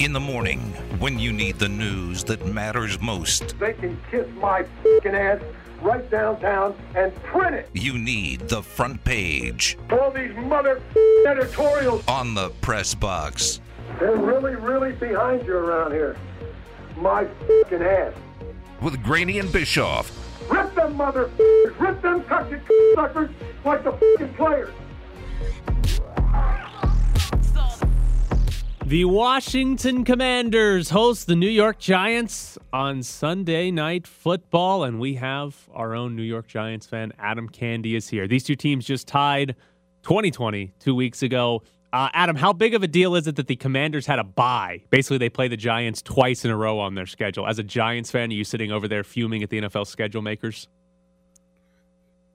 In the morning, when you need the news that matters most, They can kiss my fucking ass right downtown and print it. you need the front page All these mother editorials, on the press box. they're really, really behind you around here. My fucking ass. With Graney and Bischoff, Rip them mother rip them cocky suckers like the fucking players. The Washington Commanders host the New York Giants on Sunday Night Football, and we have our own New York Giants fan, Adam Candee, is here. These two teams just tied 2020 two weeks ago. Uh, Adam, how big of a deal is it that the Commanders had a bye? Basically, they play the Giants twice in a row on their schedule. As a Giants fan, are you sitting over there fuming at the NFL schedule makers?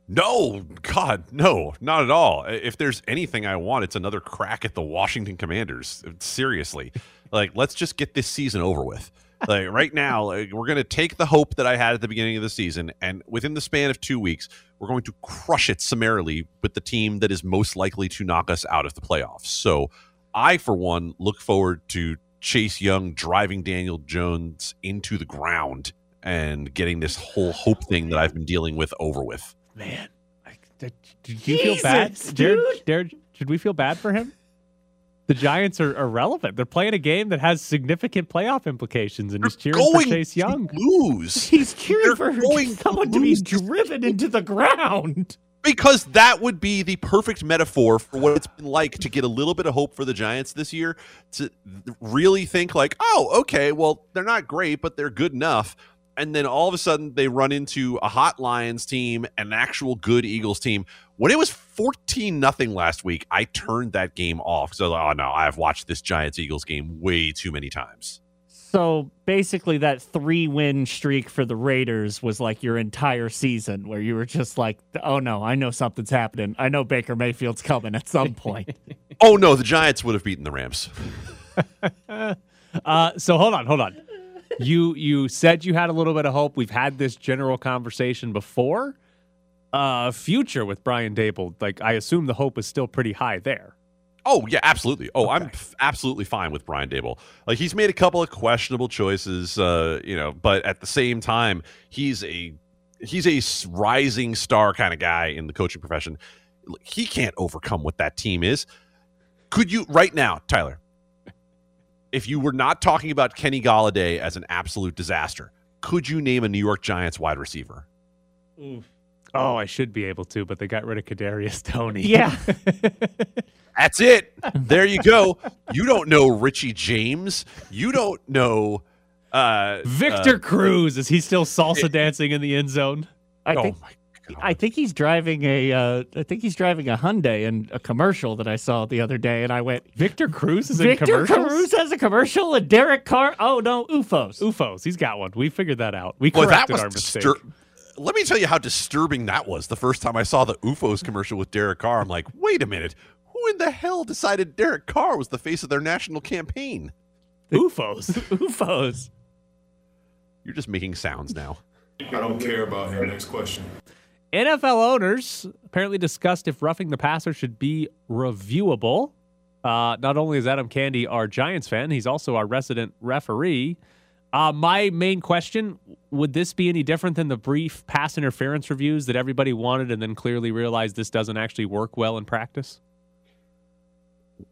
No, God, no, not at all. If there's anything I want, it's another crack at the Washington Commanders. Seriously, like let's just get this season over with. Like right now, like, we're going to take the hope that I had at the beginning of the season, and within the span of two weeks, we're going to crush it summarily with the team that is most likely to knock us out of the playoffs. So, I, for one, look forward to Chase Young driving Daniel Jones into the ground and getting this whole hope thing that I've been dealing with over with. Man, I, did, did you feel bad? Jared, dude. Jared, should we feel bad for him? The Giants are irrelevant. They're playing a game that has significant playoff implications, and he's cheering for going Chase to Young. lose He's cheering They're for going someone to be driven into the ground. because that would be the perfect metaphor for what it's been like to get a little bit of hope for the Giants this year. To really think like, oh, okay, well, they're not great, but they're good enough. And then all of a sudden they run into a hot Lions team an actual good Eagles team. When it was 14 nothing last week, I turned that game off. So, oh no, I've watched this Giants Eagles game way too many times. So basically, that three win streak for the Raiders was like your entire season, where you were just like, oh no, I know something's happening. I know Baker Mayfield's coming at some point. Oh no, the Giants would have beaten the Rams. Uh, so hold on, hold on. You you said you had a little bit of hope. We've had this general conversation before. Uh, future with Brian Daboll, like I assume the hope is still pretty high there. Oh yeah, absolutely. Oh, I'm f- absolutely fine with Brian Daboll. Like he's made a couple of questionable choices, uh, you know, but at the same time, he's a he's a rising star kind of guy in the coaching profession. He can't overcome what that team is. Could you right now, Tyler? If you were not talking about Kenny Golladay as an absolute disaster, could you name a New York Giants wide receiver? Oh, I should be able to, but they got rid of Kadarius Toney. yeah. That's it. There you go. You don't know Richie James. You don't know uh Victor uh, Cruz is he still salsa dancing in the end zone? I oh think my god. I think he's driving a uh, I think he's driving a Hyundai in a commercial that I saw the other day, and I went, Victor Cruz is in Victor commercials. Cruz has a commercial, and Derek Carr. Oh no, UFOs. Ufos, he's got one. We figured that out. We Boy, that corrected was our mistake. distur- Let me tell you how disturbing that was. The first time I saw the UFOs commercial with Derek Carr, I'm like, wait a minute. Who in the hell decided Derek Carr was the face of their national campaign? Ufos. UFOs. You're just making sounds now. I don't care about him. Next question. NFL owners apparently discussed if roughing the passer should be reviewable. Uh, not only is Adam Candee our Giants fan, he's also our resident referee. Uh, my main question would this be any different than the brief pass interference reviews that everybody wanted and then clearly realized this doesn't actually work well in practice?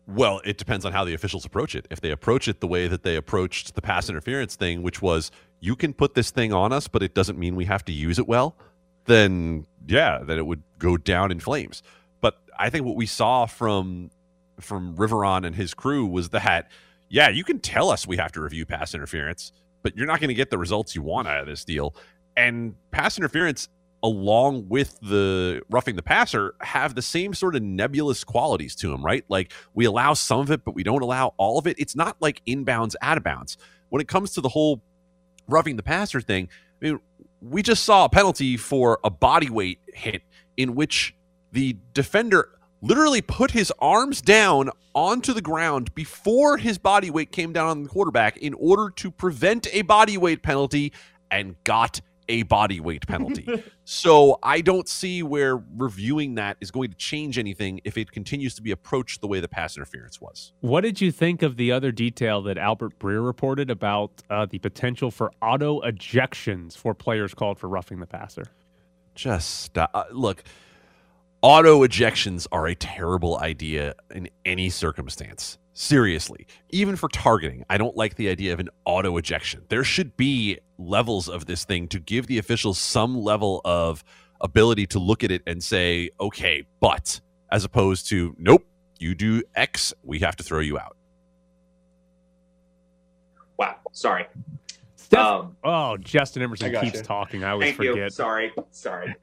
Well, it depends on how the officials approach it. If they approach it the way that they approached the pass interference thing, which was you can put this thing on us, but it doesn't mean we have to use it well, then yeah, then it would go down in flames. But I think what we saw from from Riveron and his crew was that yeah, you can tell us we have to review pass interference, but you're not going to get the results you want out of this deal. And pass interference along with the roughing the passer have the same sort of nebulous qualities to them, right? Like we allow some of it, but we don't allow all of it. It's not like inbounds, out of bounds. When it comes to the whole roughing the passer thing, I mean, we just saw a penalty for a body weight hit in which the defender literally put his arms down onto the ground before his body weight came down on the quarterback in order to prevent a body weight penalty and got a body weight penalty. so I don't see where reviewing that is going to change anything if it continues to be approached the way the pass interference was. What did you think of the other detail that Albert Breer reported about uh, the potential for auto ejections for players called for roughing the passer? Just uh, look, auto ejections are a terrible idea in any circumstance. Seriously, even for targeting, I don't like the idea of an auto ejection. There should be levels of this thing to give the officials some level of ability to look at it and say, okay, but, as opposed to, nope, you do X, we have to throw you out. Wow. Sorry. Steph- Um, oh, Justin Emerson keeps you. talking. I always Thank you. forget. Sorry. Sorry.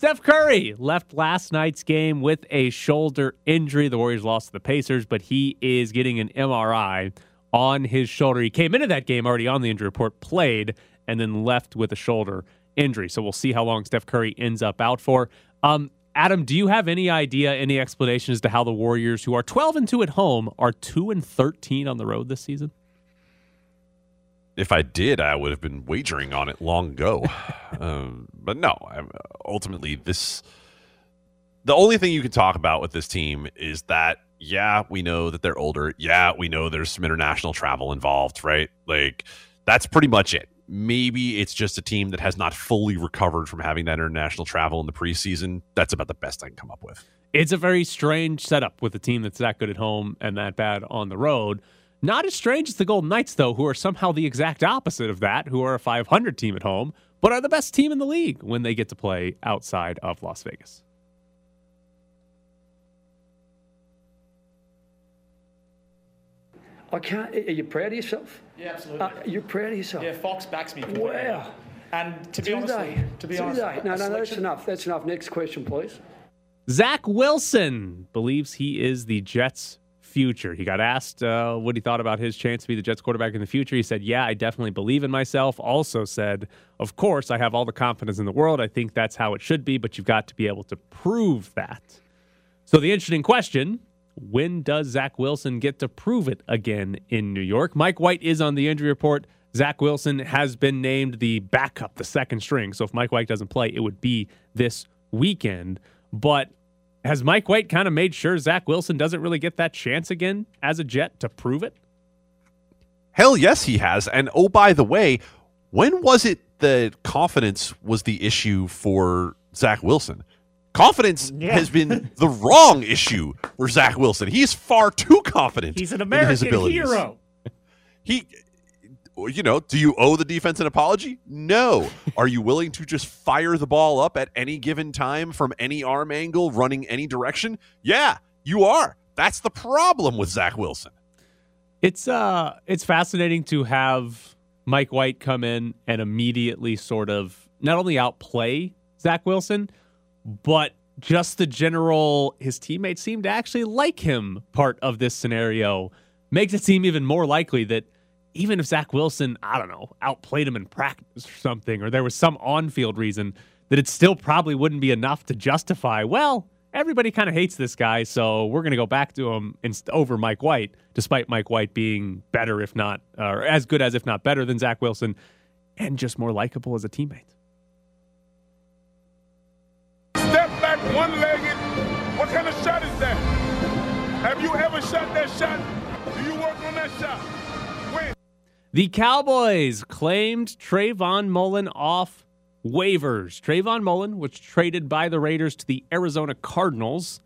Steph Curry left last night's game with a shoulder injury. The Warriors lost to the Pacers, but he is getting an MRI on his shoulder. He came into that game already on the injury report, played, and then left with a shoulder injury. So we'll see how long Steph Curry ends up out for. Um, Adam, do you have any idea, any explanation as to how the Warriors, who are 12 and 2 at home, are 2 and 13 on the road this season? If I did, I would have been wagering on it long ago. um, but no, I'm, ultimately, this the only thing you can talk about with this team is that yeah, we know that they're older. Yeah, we know there's some international travel involved, right? Like that's pretty much it. Maybe it's just a team that has not fully recovered from having that international travel in the preseason. That's about the best I can come up with. It's a very strange setup with a team that's that good at home and that bad on the road. Not as strange as the Golden Knights, though, who are somehow the exact opposite of that, who are a 500 team at home, but are the best team in the league when they get to play outside of Las Vegas. I can't. Are you proud of yourself? Yeah, absolutely. Uh, you're proud of yourself. yeah, Fox backs me completely. Wow. And to be Do honest, to be Do honest, they? a No, no, that's enough. That's enough. Next question, please. Zach Wilson believes he is the Jets' future. He got asked uh, what he thought about his chance to be the Jets quarterback in the future. He said, Yeah, I definitely believe in myself. Also said, Of course, I have all the confidence in the world. I think that's how it should be, but you've got to be able to prove that. So, the interesting question when does Zach Wilson get to prove it again in New York? Mike White is on the injury report. Zach Wilson has been named the backup, the second string. So, if Mike White doesn't play, it would be this weekend. But has Mike White kind of made sure Zach Wilson doesn't really get that chance again as a Jet to prove it? Hell yes, he has. And oh, by the way, when was it that confidence was the issue for Zach Wilson? Confidence Yeah. has been the wrong issue for Zach Wilson. He's far too confident. He's an in his American hero. He, you know, do you owe the defense an apology? No. Are you willing to just fire the ball up at any given time from any arm angle, running any direction? Yeah, you are. That's the problem with Zach Wilson. It's uh it's fascinating to have Mike White come in and immediately sort of not only outplay Zach Wilson, but just the general his teammates seem to actually like him part of this scenario makes it seem even more likely that even if Zach Wilson, I don't know, outplayed him in practice or something, or there was some on-field reason, that it still probably wouldn't be enough to justify, well, everybody kind of hates this guy, so we're going to go back to him inst- over Mike White, despite Mike White being better, if not, or as good as, if not better than Zach Wilson, and just more likable as a teammate. Step back one-legged. What kind of shot is that? Have you ever shot that shot? Do you work on that shot? The Cowboys claimed Trayvon Mullen off waivers. Trayvon Mullen was traded by the Raiders to the Arizona Cardinals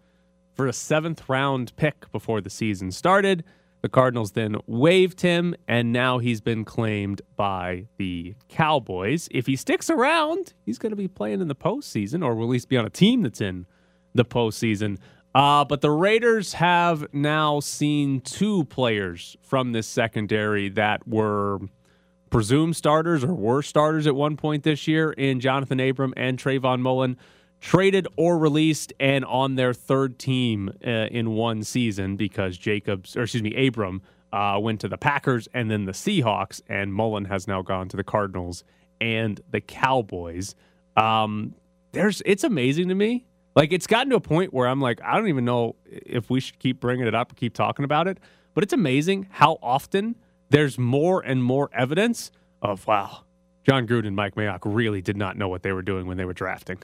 for a seventh round pick before the season started. The Cardinals then waived him, and now he's been claimed by the Cowboys. If he sticks around, he's going to be playing in the postseason, or will at least be on a team that's in the postseason. Uh, but the Raiders have now seen two players from this secondary that were presumed starters or were starters at one point this year in Johnathan Abram and Trayvon Mullen traded or released and on their third team uh, in one season because Jacobs or excuse me Abram uh, went to the Packers and then the Seahawks and Mullen has now gone to the Cardinals and the Cowboys. Um, there's it's amazing to me. Like it's gotten to a point where I'm like I don't even know if we should keep bringing it up, keep talking about it. But it's amazing how often there's more and more evidence of wow Jon Gruden and Mike Mayock really did not know what they were doing when they were drafting.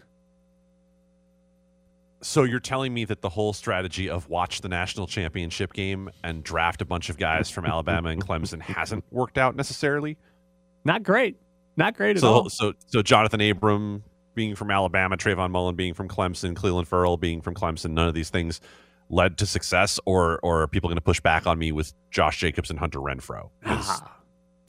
So you're telling me that the whole strategy of watch the national championship game and draft a bunch of guys from Alabama and Clemson hasn't worked out necessarily? Not great. Not great at so, all. So, so Johnathan Abram being from Alabama, Trayvon Mullen being from Clemson, Clelin Ferrell being from Clemson, none of these things led to success, or or are people going to push back on me with Josh Jacobs and Hunter Renfrow? Ah,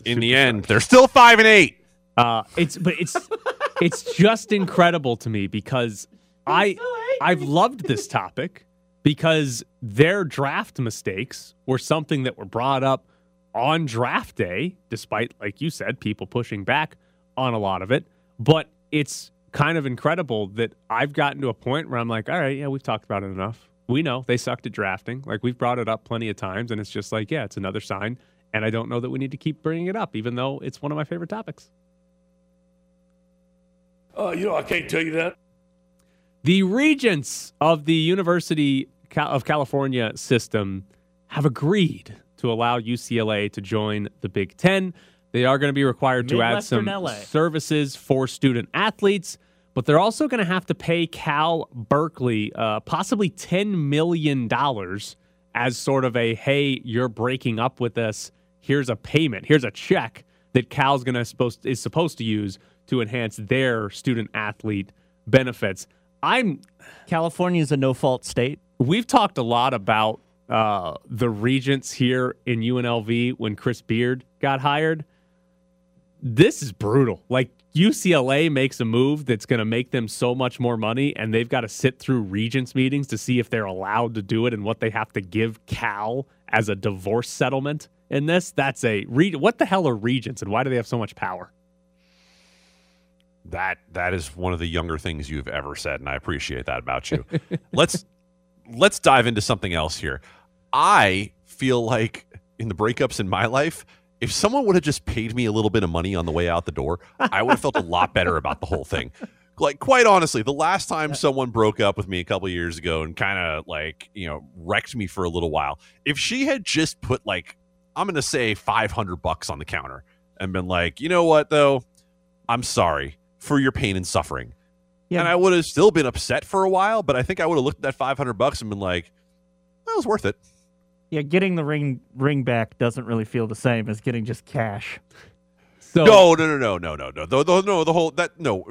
in the end, they're still five and eight. Uh, it's but it's it's just incredible to me because I I've loved this topic because their draft mistakes were something that were brought up on draft day, despite like you said, people pushing back on a lot of it. But it's kind of incredible that I've gotten to a point where I'm like, all right, yeah, we've talked about it enough. We know they sucked at drafting. Like we've brought it up plenty of times, and it's just like, yeah, it's another sign. And I don't know that we need to keep bringing it up, even though it's one of my favorite topics. Uh, you know, I can't tell you that. The regents of the University of California system have agreed to allow UCLA to join the Big Ten. They are going to be required to add some LA. services for student athletes, but they're also going to have to pay Cal Berkeley uh, possibly $10 million as sort of a hey, you're breaking up with us. Here's a payment. Here's a check that Cal's going to supposed is supposed to use to enhance their student athlete benefits. I'm California is a no fault state. we've talked a lot about uh, the regents here in UNLV when Chris Beard got hired. This is brutal. Like UCLA makes a move that's going to make them so much more money, and they've got to sit through regents meetings to see if they're allowed to do it and what they have to give Cal as a divorce settlement. In this, that's a re- what the hell are regents, and why do they have so much power? That that is one of the younger things you've ever said, and I appreciate that about you. let's let's dive into something else here. I feel like in the breakups in my life, if someone would have just paid me a little bit of money on the way out the door, I would have felt a lot better about the whole thing. Like quite honestly, the last time someone broke up with me a couple years ago and kind of like, you know, wrecked me for a little while, if she had just put like I'm going to say 500 bucks on the counter and been like, "You know what though? I'm sorry for your pain and suffering." Yeah. And I would have still been upset for a while, but I think I would have looked at that 500 bucks and been like, that was worth it. Yeah, getting the ring ring back doesn't really feel the same as getting just cash. So No, no, no, no, no, no, no, no, no, no. The whole that no,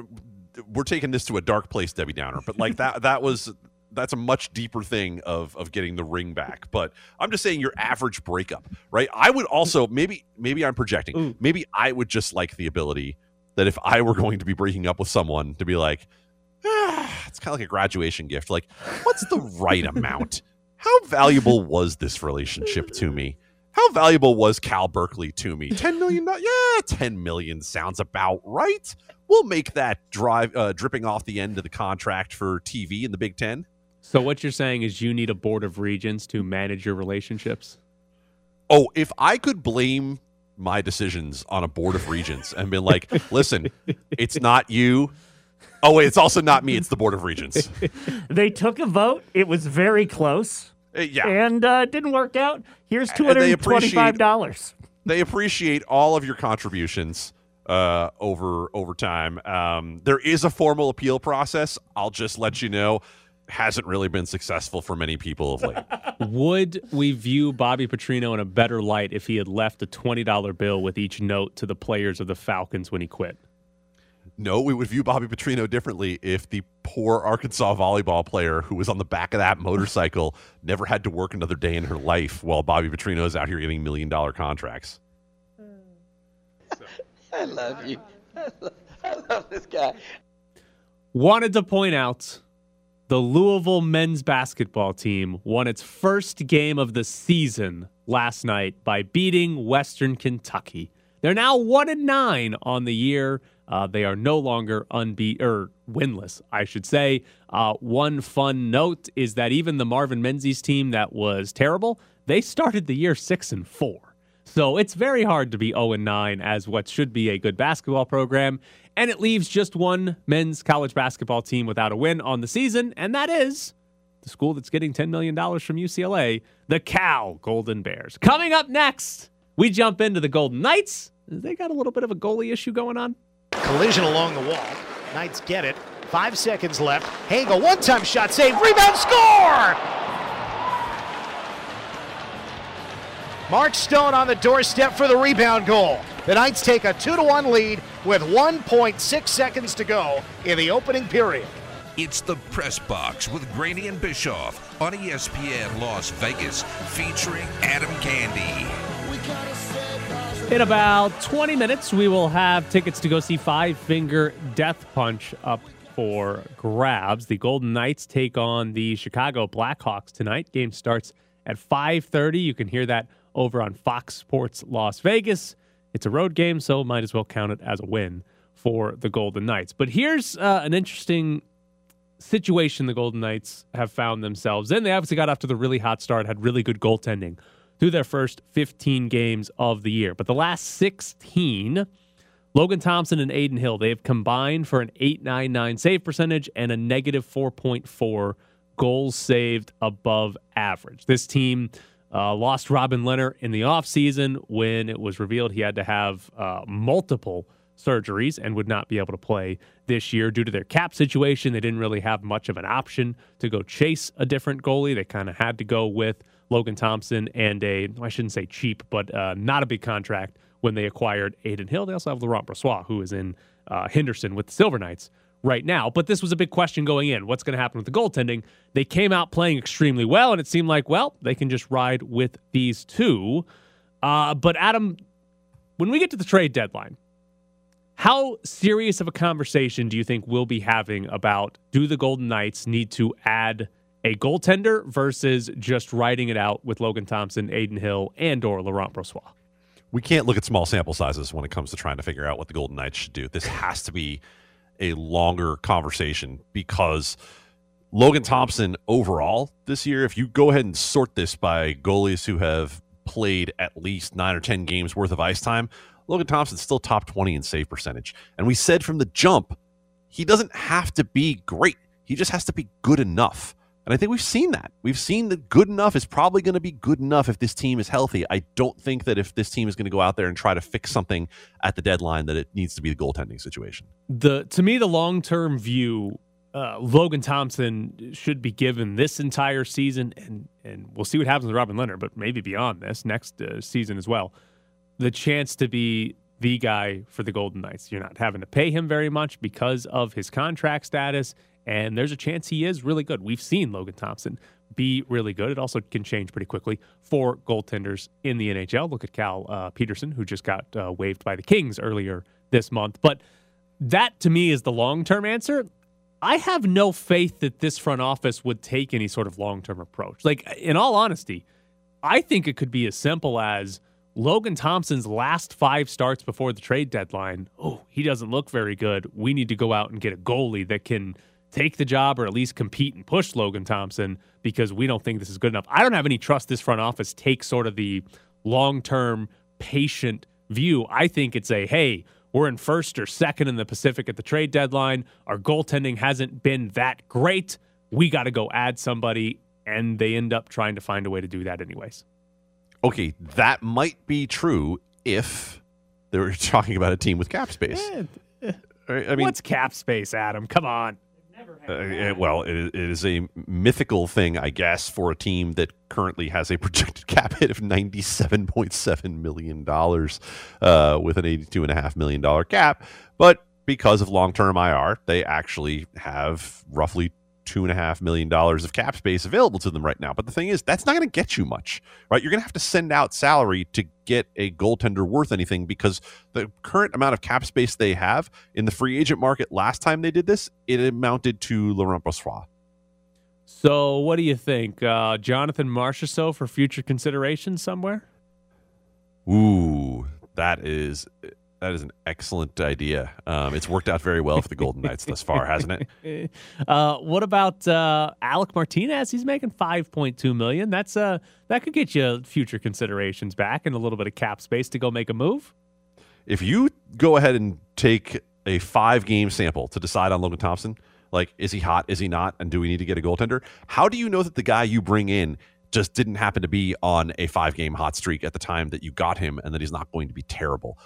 we're taking this to a dark place, Debbie Downer. But like that, that was that's a much deeper thing of of getting the ring back. But I'm just saying your average breakup, right? I would also maybe maybe I'm projecting. Ooh. Maybe I would just like the ability that if I were going to be breaking up with someone to be like, ah, it's kind of like a graduation gift. Like, what's the right amount? How valuable was this relationship to me? How valuable was Cal Berkeley to me? Ten million? Yeah, ten million sounds about right. We'll make that drive uh, dripping off the end of the contract for TV in the Big Ten. So what you're saying is you need a board of regents to manage your relationships. Oh, if I could blame my decisions on a board of regents and been like, listen, it's not you. Oh wait, it's also not me. It's the board of regents. They took a vote. It was very close, Uh, yeah, and uh, it didn't work out. Here's two And hundred they and twenty-five dollars. they appreciate all of your contributions uh, over over time. Um, there is a formal appeal process. I'll just let you know, hasn't really been successful for many people of late. Would we view Bobby Petrino in a better light if he had left a $20 bill with each note to the players of the Falcons when he quit? No, we would view Bobby Petrino differently if the poor Arkansas volleyball player who was on the back of that motorcycle never had to work another day in her life while Bobby Petrino is out here getting million dollar contracts. I love you. I love, I love this guy. Wanted to point out the Louisville men's basketball team won its first game of the season last night by beating Western Kentucky. They're now one and nine on the year. Uh, they are no longer unbeat or winless, I should say. Uh, one fun note is that even the Marvin Menzies team that was terrible, they started the year six and four. So it's very hard to be 0 and 9 as what should be a good basketball program. And it leaves just one men's college basketball team without a win on the season, and that is the school that's getting $10 million from UCLA, the Cal Golden Bears. Coming up next, we jump into the Golden Knights. They got a little bit of a goalie issue going on. Collision along the wall. Knights get it. Five seconds left. Hagel, one time shot save. Rebound score! Mark Stone on the doorstep for the rebound goal. The Knights take a 2 to 1 lead with 1.6 seconds to go in the opening period. It's the Press Box with Graney and Bischoff on ESPN Las Vegas, featuring Adam Candee. In about 20 minutes, we will have tickets to go see Five Finger Death Punch up for grabs. The Golden Knights take on the Chicago Blackhawks tonight. Game starts at 5:30. You can hear that over on Fox Sports Las Vegas. It's a road game, so might as well count it as a win for the Golden Knights. But here's uh, an interesting situation the Golden Knights have found themselves in. They obviously got off to the really hot start, had really good goaltending through their first 15 games of the year. But the last 16, Logan Thompson and Adin Hill, they have combined for an 899 save percentage and a negative 4.4 goals saved above average. This team uh, lost Robin Lehner in the offseason when it was revealed he had to have uh, multiple surgeries and would not be able to play this year due to their cap situation. They didn't really have much of an option to go chase a different goalie. They kind of had to go with Logan Thompson and a, I shouldn't say cheap, but uh, not a big contract when they acquired Adin Hill. They also have Laurent Brossoit, who is in uh, Henderson with the Silver Knights right now. But this was a big question going in. What's going to happen with the goaltending? They came out playing extremely well, and it seemed like, well, they can just ride with these two. Uh, but Adam, when we get to the trade deadline, how serious of a conversation do you think we'll be having about do the Golden Knights need to add a goaltender versus just riding it out with Logan Thompson, Adin Hill, and or Laurent Brossoit? We can't look at small sample sizes when it comes to trying to figure out what the Golden Knights should do. This has to be a longer conversation because Logan Thompson overall this year, if you go ahead and sort this by goalies who have played at least nine or 10 games worth of ice time, Logan Thompson's still top 20 in save percentage. And we said from the jump, he doesn't have to be great. He just has to be good enough. And I think we've seen that. We've seen that good enough is probably going to be good enough if this team is healthy. I don't think that if this team is going to go out there and try to fix something at the deadline, that it needs to be the goaltending situation. The to me, the long term view, uh, Logan Thompson should be given this entire season, and and we'll see what happens with Robin Lehner, but maybe beyond this next uh, season as well. The chance to be the guy for the Golden Knights. You're not having to pay him very much because of his contract status and there's a chance he is really good. We've seen Logan Thompson be really good. It also can change pretty quickly for goaltenders in the NHL. Look at Cal uh, Petersen, who just got uh, waived by the Kings earlier this month. But that to me is the long term answer. I have no faith that this front office would take any sort of long term approach. Like, in all honesty, I think it could be as simple as Logan Thompson's last five starts before the trade deadline. Oh, he doesn't look very good. We need to go out and get a goalie that can take the job or at least compete and push Logan Thompson because we don't think this is good enough. I don't have any trust this front office take sort of the long term patient view. I think it's a hey, we're in first or second in the Pacific at the trade deadline. Our goaltending hasn't been that great. We got to go add somebody. And they end up trying to find a way to do that, anyways. Okay, that might be true if they were talking about a team with cap space. Eh, I mean, what's cap space, Adam? Come on. Uh, well, it, it is a mythical thing, I guess, for a team that currently has a projected cap hit of $97.7 million uh, with an $82.5 million cap. But because of long term IR, they actually have roughly two and a half million dollars of cap space available to them right now. But the thing is, that's not going to get you much, right? You're going to have to send out salary to get a goaltender worth anything because the current amount of cap space they have in the free agent market last time they did this, it amounted to Laurent Brossoit. So, what do you think, uh, Jonathan Marchessault for future consideration somewhere? Ooh, that is that is an excellent idea. Um, it's worked out very well for the Golden Knights thus far, hasn't it? Uh, what about uh, Alec Martinez? He's making five point two million. That's uh, that could get you future considerations back and a little bit of cap space to go make a move. If you go ahead and take a five game sample to decide on Logan Thompson, like is he hot, is he not, and do we need to get a goaltender? How do you know that the guy you bring in just didn't happen to be on a five game hot streak at the time that you got him, and that he's not going to be terrible?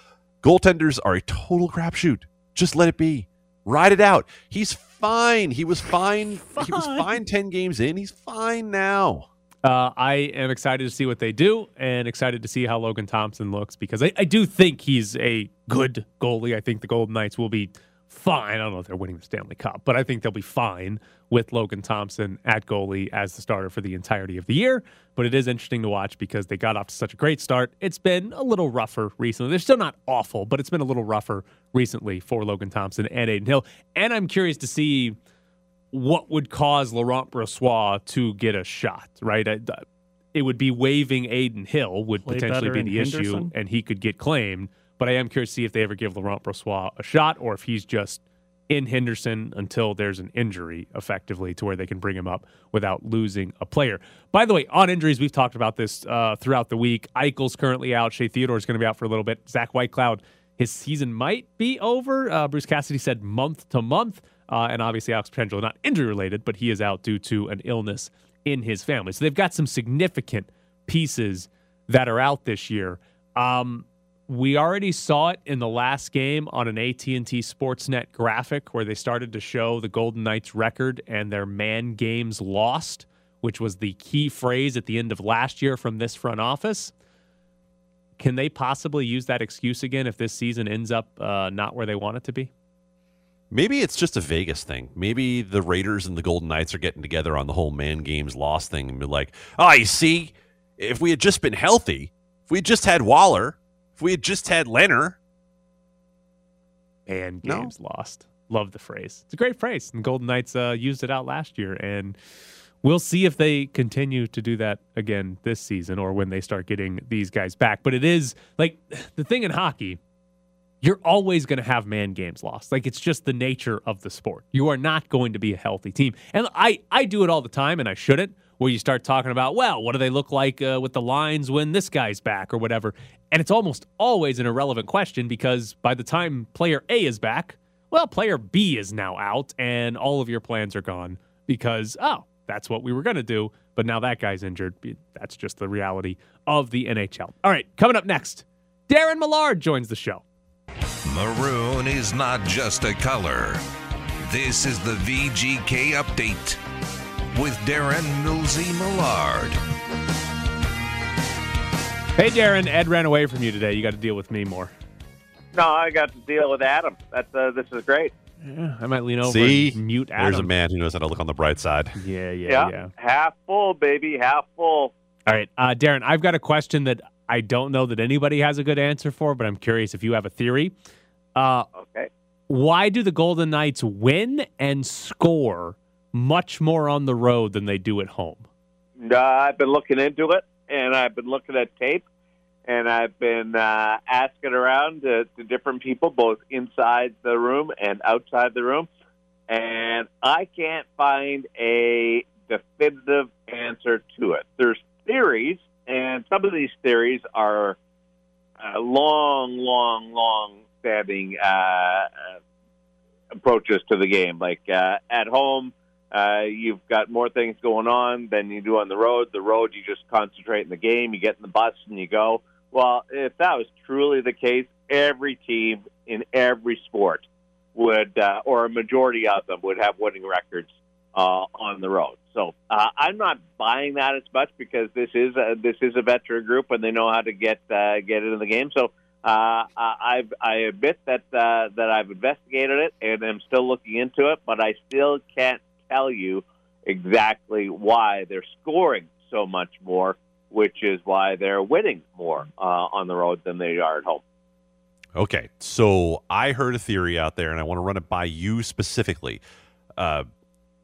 Goaltenders are a total crapshoot. Just let it be. Ride it out. He's fine. He was fine. He was fine 10 games in. He's fine now. Uh, I am excited to see what they do and excited to see how Logan Thompson looks because I, I do think he's a good goalie. I think the Golden Knights will be fine. I don't know if they're winning the Stanley Cup, but I think they'll be fine with Logan Thompson at goalie as the starter for the entirety of the year. But it is interesting to watch because they got off to such a great start. It's been a little rougher recently. They're still not awful, but it's been a little rougher recently for Logan Thompson and Adin Hill. And I'm curious to see what would cause Laurent Brossoit to get a shot, right? It would be waiving Adin Hill would Play potentially be the issue, and he could get claimed. But I am curious to see if they ever give Laurent Brossoit a shot or if he's just in Henderson until there's an injury effectively to where they can bring him up without losing a player. By the way, on injuries, we've talked about this uh, throughout the week. Eichel's currently out. Shea Theodore's going to be out for a little bit. Zach Whitecloud, his season might be over. Uh, Bruce Cassidy said month to month. Uh, and obviously, Alex Pietrangelo, not injury related, but he is out due to an illness in his family. So they've got some significant pieces that are out this year. Um, we already saw it in the last game on an AT&T Sportsnet graphic where they started to show the Golden Knights record and their man games lost, which was the key phrase at the end of last year from this front office. Can they possibly use that excuse again if this season ends up uh, not where they want it to be? Maybe it's just a Vegas thing. Maybe the Raiders and the Golden Knights are getting together on the whole man games lost thing and be like, oh, you see, if we had just been healthy, if we just had Waller, if we had just had Leonard, Man No. games lost. Love the phrase. It's a great phrase. And Golden Knights uh, used it out last year. And we'll see if they continue to do that again this season or when they start getting these guys back. But it is like the thing in hockey, you're always going to have man games lost. Like it's just the nature of the sport. You are not going to be a healthy team. And I, I do it all the time, and I shouldn't, where you start talking about, well, what do they look like uh, with the lines when this guy's back or whatever. And it's almost always an irrelevant question because by the time player A is back, well, player B is now out, and all of your plans are gone because, oh, that's what we were going to do. But now that guy's injured. That's just the reality of the NHL. All right, coming up next, Darren Millard joins the show. Maroon is not just a color. This is the VGK update with Darren Millsy Millard. Hey, Darren, Ed ran away from you today. You got to deal with me more. No, I got to deal with Adam. That's uh, this is great. Yeah, I might lean over see, and mute Adam. there's a man who knows how to look on the bright side. Yeah, yeah, yeah. half full, baby, half full. All right, uh, Darren, I've got a question that I don't know that anybody has a good answer for, but I'm curious if you have a theory. Uh, Okay. why do the Golden Knights win and score much more on the road than they do at home? Uh, I've been looking into it, and I've been looking at tape, and I've been uh, asking around to, to different people, both inside the room and outside the room, and I can't find a definitive answer to it. There's theories, and some of these theories are uh, long, long, long standing uh, approaches to the game. Like uh, at home, uh, you've got more things going on than you do on the road. The road, you just concentrate in the game. You get in the bus and you go. Well, if that was truly the case, every team in every sport would, uh, or a majority of them, would have winning records uh, on the road. So uh, I'm not buying that as much because this is a, this is a veteran group and they know how to get uh, get into the game. So uh, I I admit that uh, that I've investigated it and am still looking into it, but I still can't tell you exactly why they're scoring so much more, which is why they're winning more uh, on the road than they are at home. Okay, so I heard a theory out there, and I want to run it by you specifically. Uh,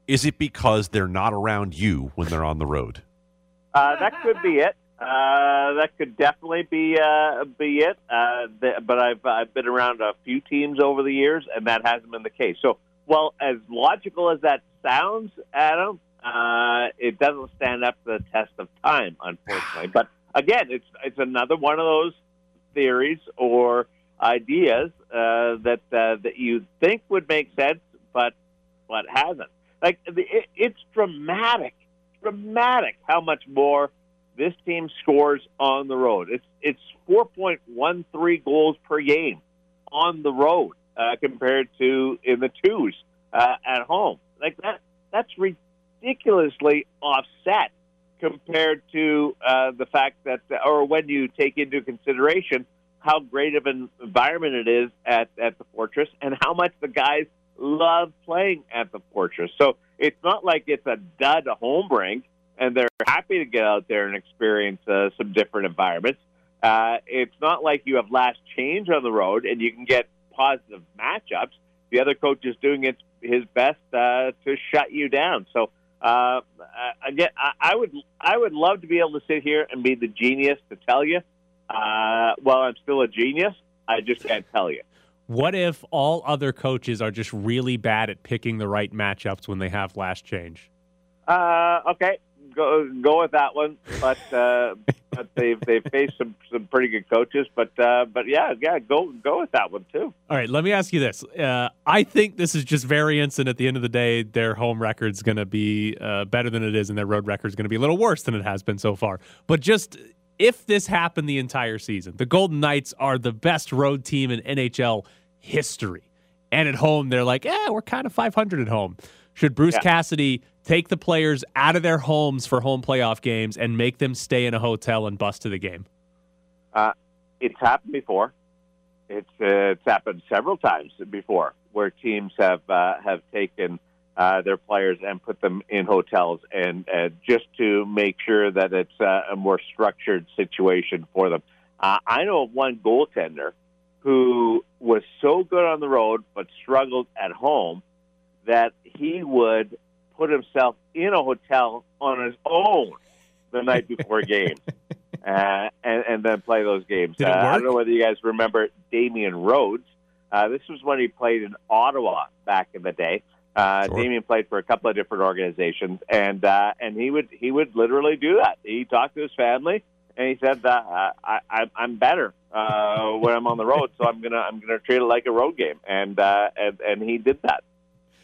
is it because they're not around you when they're on the road? Uh, that could be it. Uh, that could definitely be uh, be it. Uh, but I've I've been around a few teams over the years, and that hasn't been the case. So, well, as logical as that sounds, Adam, uh, it doesn't stand up to the test of time, unfortunately. But again, it's it's another one of those theories or ideas uh, that uh, that you think would make sense, but but hasn't. Like it, it's dramatic, dramatic how much more this team scores on the road. It's it's four point one three goals per game on the road. Uh, compared to in the twos uh, at home. Like that, that's ridiculously offset compared to uh, the fact that, or when you take into consideration how great of an environment it is at, at the Fortress and how much the guys love playing at the Fortress. So it's not like it's a dud home rink and they're happy to get out there and experience uh, some different environments. Uh, it's not like you have last change on the road and you can get positive matchups. The other coach is doing his best uh, to shut you down. So uh, again, I, I would I would love to be able to sit here and be the genius to tell you. Uh, well, I'm still a genius. I just can't tell you. What if all other coaches are just really bad at picking the right matchups when they have last change? Uh, okay, go go with that one. But uh, but they've they've faced some some pretty good coaches. But uh, but yeah yeah go go with that one too. All right, let me ask you this. Uh, I think this is just variance, and at the end of the day, their home record's going to be uh, better than it is, and their road record's going to be a little worse than it has been so far. But just if this happened the entire season, the Golden Knights are the best road team in NHL history, and at home they're like, yeah, we're kind of 500 at home. Should Bruce Yeah. Cassidy take the players out of their homes for home playoff games and make them stay in a hotel and bust to the game? Uh, it's happened before. It's uh, it's happened several times before where teams have uh, have taken uh, their players and put them in hotels and uh, just to make sure that it's uh, a more structured situation for them. Uh, I know of one goaltender who was so good on the road but struggled at home that he would put himself in a hotel on his own the night before games. Uh, and, and then play those games. Uh, I don't know whether you guys remember Damian Rhodes. Uh, this was when he played in Ottawa back in the day. Uh, Sure. Damian played for a couple of different organizations, and uh, and he would he would literally do that. He talked to his family, and he said, uh, I, I, "I'm better uh, when I'm on the road, so I'm gonna I'm gonna treat it like a road game." And uh, and and he did that.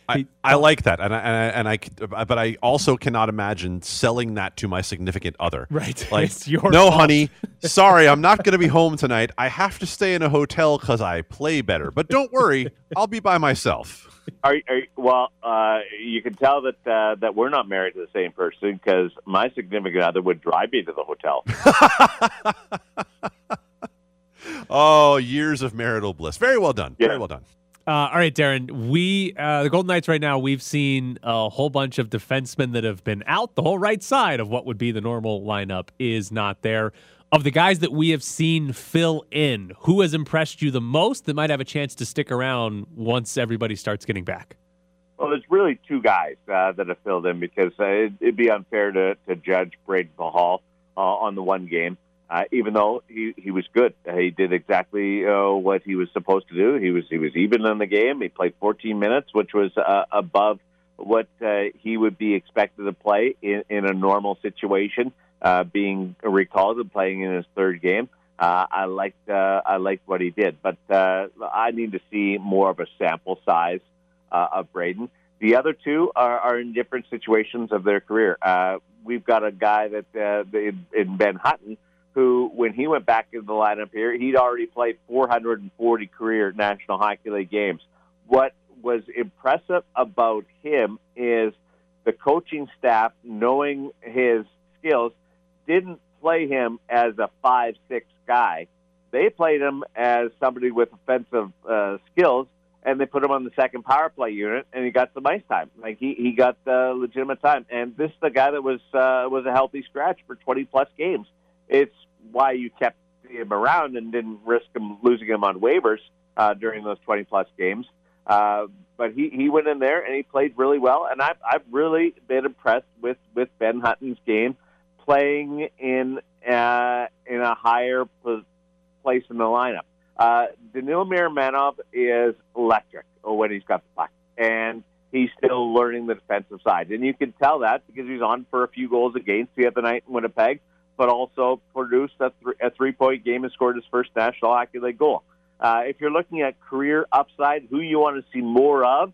I, I like that, and I, and I, and I c- but I also cannot imagine selling that to my significant other. Right. Like, It's your no, fault." honey, sorry, I'm not going to be home tonight. I have to stay in a hotel because I play better. But don't worry, I'll be by myself. Are, are well, uh, you can tell that uh, that we're not married to the same person because my significant other would drive me to the hotel. Oh, years of marital bliss. Very well done. Yeah. Very well done. Uh, all right, Darren. We uh, the Golden Knights right now. We've seen a whole bunch of defensemen that have been out. The whole right side of what would be the normal lineup is not there. Of the guys that we have seen fill in, who has impressed you the most that might have a chance to stick around once everybody starts getting back? Well, there's really two guys uh, that have filled in because uh, it, it'd be unfair to, to judge Braden Mahal uh, on the one game, uh, even though he, he was good. He did exactly uh, what he was supposed to do. He was he was even in the game. He played 14 minutes, which was uh, above what uh, he would be expected to play in, in a normal situation. Uh, being recalled and playing in his third game, uh, I liked I liked what he did, but I need to see more of a sample size of Braden. The other two are, are in different situations of their career. We've got a guy that in Ben Hutton who, when he went back into the lineup here, he'd already played 440 career National Hockey League games. What was impressive about him is the coaching staff, knowing his skills, didn't play him as a five six guy. They played him as somebody with offensive uh, skills, and they put him on the second power play unit, and he got some ice time. Like he he got uh, legitimate time, and this is the guy that was uh, was a healthy scratch for twenty plus games. It's why you kept him around and didn't risk him losing him on waivers uh, during those twenty plus games. Uh, but he, he went in there and he played really well, and I've I've really been impressed with with Ben Hutton's game, playing in uh, in a higher pl- place in the lineup. Uh, Daniil Miromanov is electric when he's got the puck, and he's still learning the defensive side. And you can tell that because he's on for a few goals against the other night in Winnipeg, but also produced a, th- a three-point game and scored his first National Hockey League goal. Uh, if you're looking at career upside, who you want to see more of,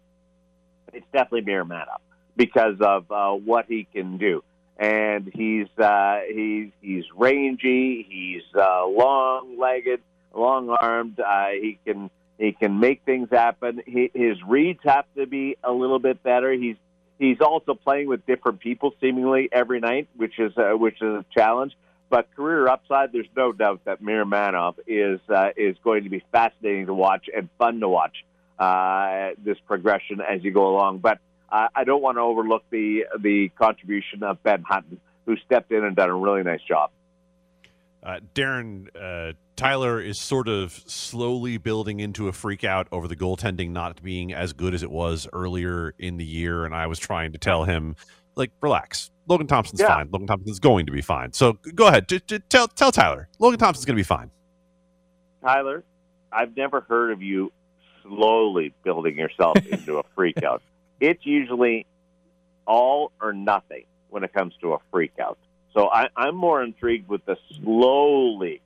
it's definitely Miromanov because of uh, what he can do. And he's uh, he's he's rangy. He's uh, long-legged, long-armed. Uh, he can He can make things happen. He, his reads have to be a little bit better. He's he's also playing with different people seemingly every night, which is uh, which is a challenge. But career upside, there's no doubt that Miromanov is uh, is going to be fascinating to watch and fun to watch uh, this progression as you go along. But uh, I don't want to overlook the the contribution of Ben Hutton, who stepped in and done a really nice job. Uh, Darren, uh, Tyler is sort of slowly building into a freak out over the goaltending not being as good as it was earlier in the year. And I was trying to tell him, like, relax. Logan Thompson's Yeah. fine. Logan Thompson's going to be fine. So go ahead. Tell, tell Tyler. Logan Thompson's going to be fine. Tyler, I've never heard of you slowly building yourself into a freak out. It's usually all or nothing when it comes to a freak out. So I, I'm more intrigued with the slowly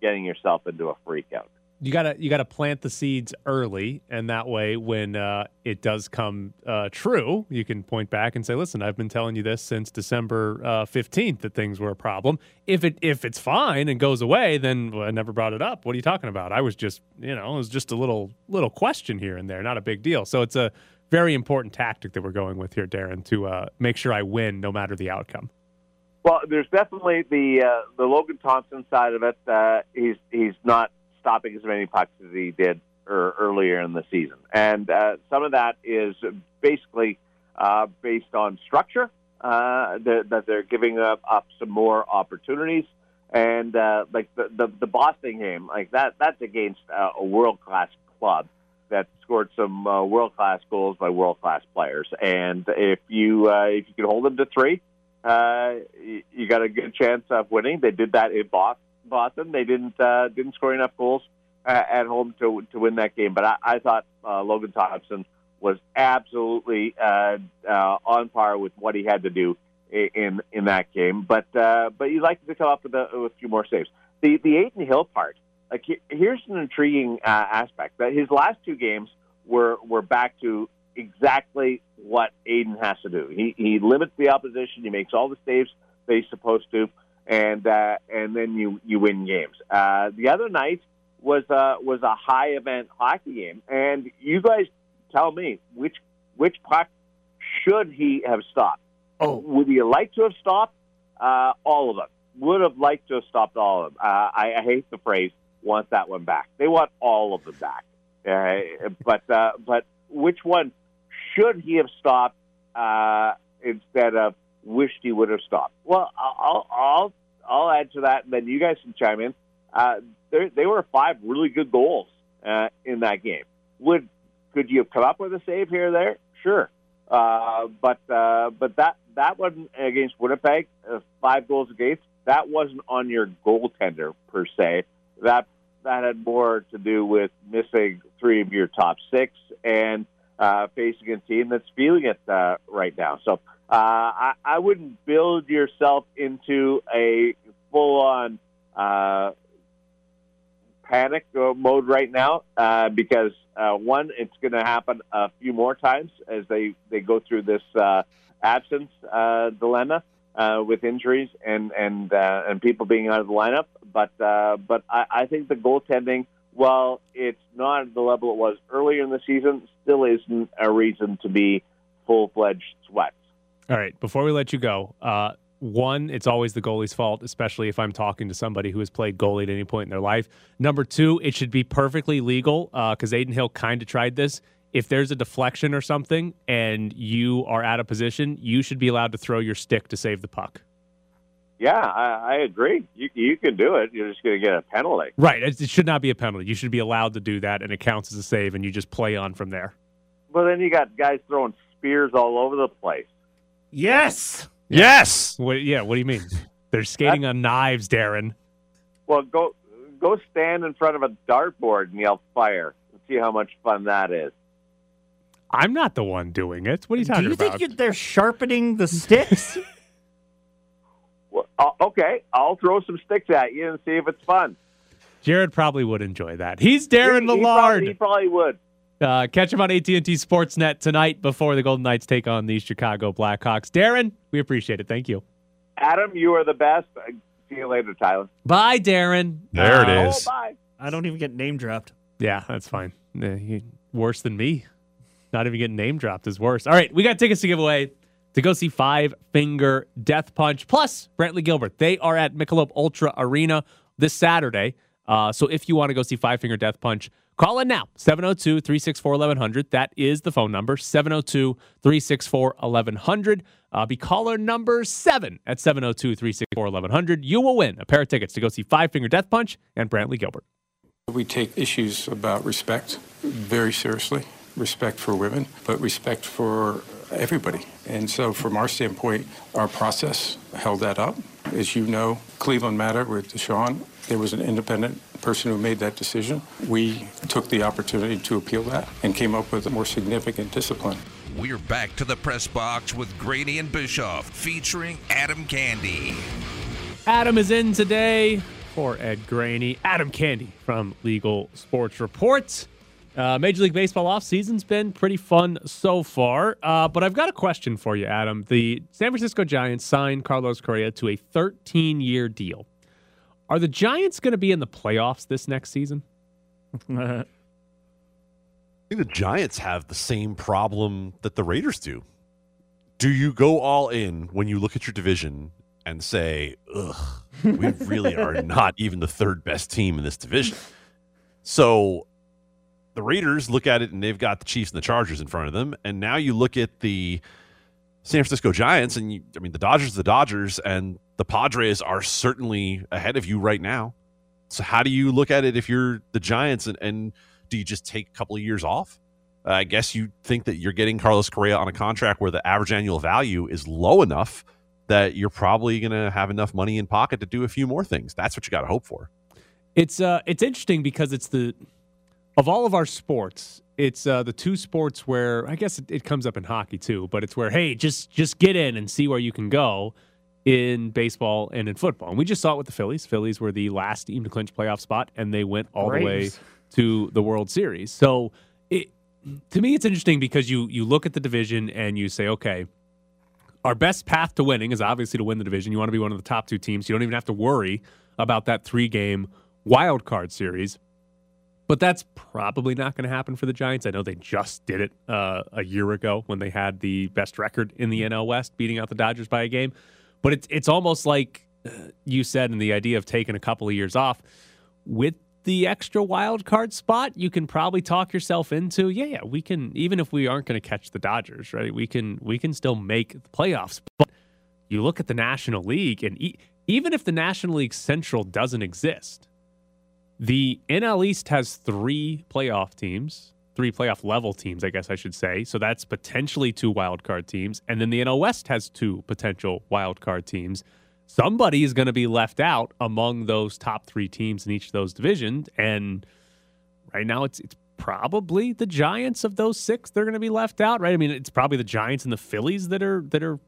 getting yourself into a freak out. you gotta you gotta plant the seeds early, and that way, when uh, it does come uh, true, you can point back and say, "Listen, I've been telling you this since December fifteenth that things were a problem. If it if it's fine and goes away, then well, I never brought it up. What are you talking about? I was just you know it was just a little little question here and there, not a big deal. So it's a very important tactic that we're going with here, Darren, to uh, make sure I win no matter the outcome. Well, there's definitely the uh, the Logan Thompson side of it. Uh, he's he's not stopping as many pucks as he did er, earlier in the season, and uh, some of that is basically uh, based on structure. Uh, that, that they're giving up, up some more opportunities, and uh, like the, the the Boston game, like that that's against uh, a world class club that scored some uh, world class goals by world class players, and if you uh, if you can hold them to three uh, you, you got a good chance of winning. They did that in Bos- Boston. They didn't uh, didn't score enough goals uh, at home to to win that game. But I, I thought uh, Logan Thompson was absolutely uh, uh, on par with what he had to do in in that game. But uh, but you like to come up with a, with a few more saves. The the Adin Hill part, like here's an intriguing uh, aspect that his last two games were were back to exactly what Adin has to do. He he limits the opposition. He makes all the saves that he's supposed to, and uh, and then you you win games. Uh, the other night was uh, was a high event hockey game, and you guys tell me which which puck should he have stopped? Oh, would he like to have stopped uh, all of them? Would have liked to have stopped all of them. Uh, I, I hate the phrase "want that one back." They want all of them back. Uh, but uh, but which one should he have stopped uh, instead of wished he would have stopped? Well, I'll I'll I'll add to that, and then you guys can chime in. Uh, there, they were five really good goals uh, in that game. Would could you have come up with a save here or there? Sure, uh, but uh, but that that one against Winnipeg, uh, five goals against, that wasn't on your goaltender per se. That that had more to do with missing three of your top six and uh, facing a team that's feeling it uh, right now. So uh, I, I wouldn't build yourself into a full-on uh, panic uh, mode right now uh, because uh, one, it's going to happen a few more times as they, they go through this uh, absence uh, dilemma uh, with injuries and and uh, and people being out of the lineup. But uh, but I, I think the goaltending, while it's not at the level it was earlier in the season, still isn't a reason to be full fledged sweats. All right, before we let you go, uh, one, it's always the goalie's fault, especially if I'm talking to somebody who has played goalie at any point in their life. Number two, it should be perfectly legal because Adin Hill kind of tried this. If there's a deflection or something and you are out of position, you should be allowed to throw your stick to save the puck. Yeah, I, I agree. You you can do it. You're just going to get a penalty. Right. It it should not be a penalty. You should be allowed to do that, and it counts as a save, and you just play on from there. Well, then you got guys throwing spears all over the place. Yes. Yes. What, yeah. What do you mean? They're skating on knives, Darren. Well, go go stand in front of a dartboard and yell fire and see how much fun that is. I'm not the one doing it. What are you Do talking you about? think you're- they're sharpening the sticks? Well, uh, okay, I'll throw some sticks at you and see if it's fun. Jared probably would enjoy that. He's Darren He- he Millard. probably- he probably would. Uh, catch him on AT&T Sportsnet tonight before the Golden Knights take on the Chicago Blackhawks. Darren, we appreciate it. Thank you. Adam, you are the best. Uh, See you later, Tyler. Bye, Darren. There it Uh, is. Oh, bye. I don't even get name dropped. Yeah, that's fine. Nah, he- worse than me. Not even getting name dropped is worse. All right, we got tickets to give away to go see Five Finger Death Punch plus Brantley Gilbert. They are at Michelob Ultra Arena this Saturday. Uh, so if you want to go see Five Finger Death Punch, call in now 702 364 1100. That is the phone number 702 364 1100. Uh, be caller number seven at 702 364 1100. You will win a pair of tickets to go see Five Finger Death Punch and Brantley Gilbert. We take issues about respect very seriously, respect for women, but respect for everybody. And so, from our standpoint, our process held that up. As you know, Cleveland Matter with Deshaun, there was an independent person who made that decision. We took the opportunity to appeal that and came up with a more significant discipline. We're back to the press box with Grady and Bischoff featuring Adam Candee. Adam is in today for Ed Graney. Adam Candee from Legal Sports Reports. Uh, Major League Baseball offseason's been pretty fun so far. Uh, but I've got a question for you, Adam. The San Francisco Giants signed Carlos Correa to a 13 year deal. Are the Giants going to be in the playoffs this next season? I think the Giants have the same problem that the Raiders do. Do you go all in when you look at your division and say, ugh, we really are not even the third best team in this division? So the Raiders look at it and they've got the Chiefs and the Chargers in front of them. And now you look at the San Francisco Giants, and you, I mean, the Dodgers, the Dodgers, and the Padres are certainly ahead of you right now. So, how do you look at it if you're the Giants, and, and do you just take a couple of years off? Uh, I guess you think that you're getting Carlos Correa on a contract where the average annual value is low enough that you're probably going to have enough money in pocket to do a few more things. That's what you got to hope for. It's uh, it's interesting because it's the of all of our sports, it's uh, the two sports where I guess it, it comes up in hockey too, but it's where hey, just just get in and see where you can go in baseball and in football. And we just saw it with the Phillies. Phillies were the last team to clinch playoff spot, and they went all the way to the World Series. So it to me, it's interesting because you you look at the division and you say, okay, our best path to winning is obviously to win the division. You want to be one of the top two teams. You don't even have to worry about that three game wild card series. But that's probably not going to happen for the Giants. I know they just did it uh, a year ago when they had the best record in the NL West, beating out the Dodgers by a game. But it's it's almost like uh, you said, and the idea of taking a couple of years off with the extra wild card spot, you can probably talk yourself into, yeah, yeah, we can. Even if we aren't going to catch the Dodgers, right? We can we can still make the playoffs. But you look at the National League, and e- even if the National League Central doesn't exist, the NL East has three playoff teams, three playoff level teams, I guess I should say. So that's potentially two wild card teams. And then the NL West has two potential wild card teams. Somebody is going to be left out among those top three teams in each of those divisions. And right now it's it's probably the Giants of those six. They're going to be left out, right? I mean, it's probably the Giants and the Phillies that are that are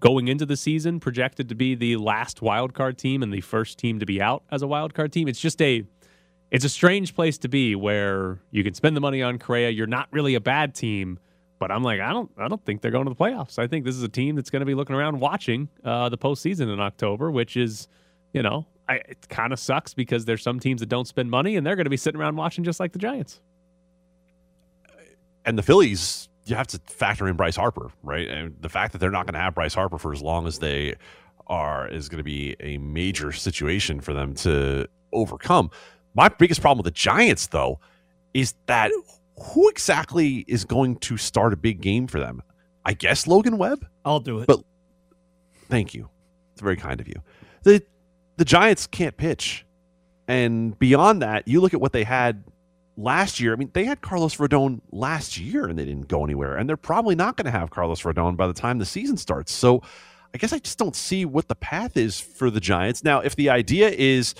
going into the season projected to be the last wild card team and the first team to be out as a wild card team. It's just a it's a strange place to be where you can spend the money on Correa. You're not really a bad team, but I'm like, I don't, I don't think they're going to the playoffs. I think this is a team that's going to be looking around watching uh, the postseason in October, which is, you know, I, it kind of sucks because there's some teams that don't spend money and they're going to be sitting around watching just like the Giants. and the Phillies, you have to factor in Bryce Harper, right? And the fact that they're not going to have Bryce Harper for as long as they are is going to be a major situation for them to overcome. My biggest problem with the Giants, though, is that who exactly is going to start a big game for them? I guess Logan Webb. I'll do it. But thank you. It's very kind of you. The the Giants can't pitch. And beyond that, you look at what they had last year. I mean, they had Carlos Rodon last year and they didn't go anywhere. And they're probably not going to have Carlos Rodon by the time the season starts. So I guess I just don't see what the path is for the Giants. Now, if the idea is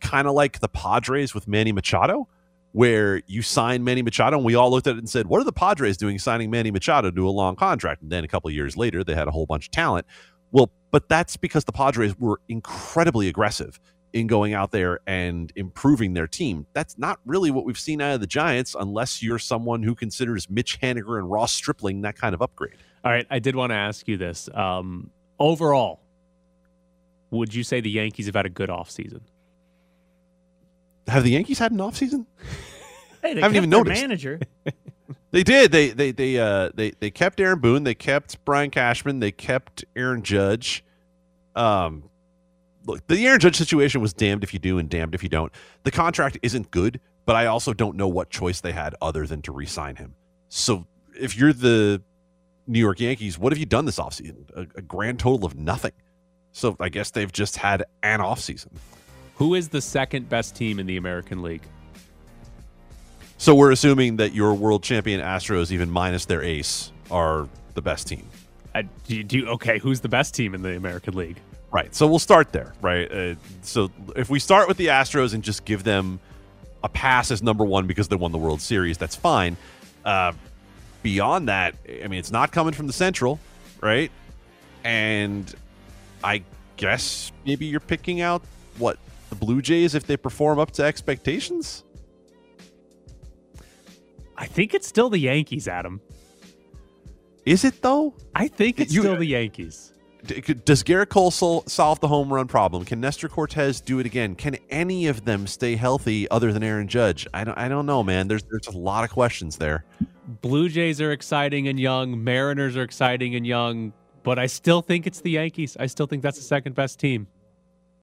kind of like the Padres with Manny Machado, where you sign Manny Machado, and we all looked at it and said, "What are the Padres doing signing Manny Machado to a long contract?" And then a couple years later, they had a whole bunch of talent. Well, but that's because the Padres were incredibly aggressive in going out there and improving their team. That's not really what we've seen out of the Giants, unless you're someone who considers Mitch Haniger and Ross Stripling that kind of upgrade. All right, I did want to ask you this. Um, overall, would you say the Yankees have had a good offseason? Have the Yankees had an offseason? Hey, they I haven't even noticed. manager. They did. They they they uh they they kept Aaron Boone. They kept Brian Cashman. They kept Aaron Judge. Um, look, the Aaron Judge situation was damned if you do and damned if you don't. The contract isn't good, but I also don't know what choice they had other than to re-sign him. So if you're the New York Yankees, what have you done this offseason? A, a grand total of nothing. So I guess they've just had an offseason. Who is the second best team in the American League? So we're assuming that your world champion Astros, even minus their ace, are the best team. Uh, do, you, do you- okay, who's the best team in the American League? Right. So we'll start there, right? Uh, so if we start with the Astros and just give them a pass as number one because they won the World Series, that's fine. Uh, beyond that, I mean, it's not coming from the Central, right? And I guess maybe you're picking out what the Blue Jays if they perform up to expectations. I think it's still the Yankees, Adam. Is it though? I think it's You- still the Yankees. Does Gerrit Cole sol- solve the home run problem? Can Nestor Cortes do it again? Can any of them stay healthy other than Aaron Judge? I don't. I don't know, man. There's there's a lot of questions there. Blue Jays are exciting and young. Mariners are exciting and young. But I still think it's the Yankees. I still think that's the second best team.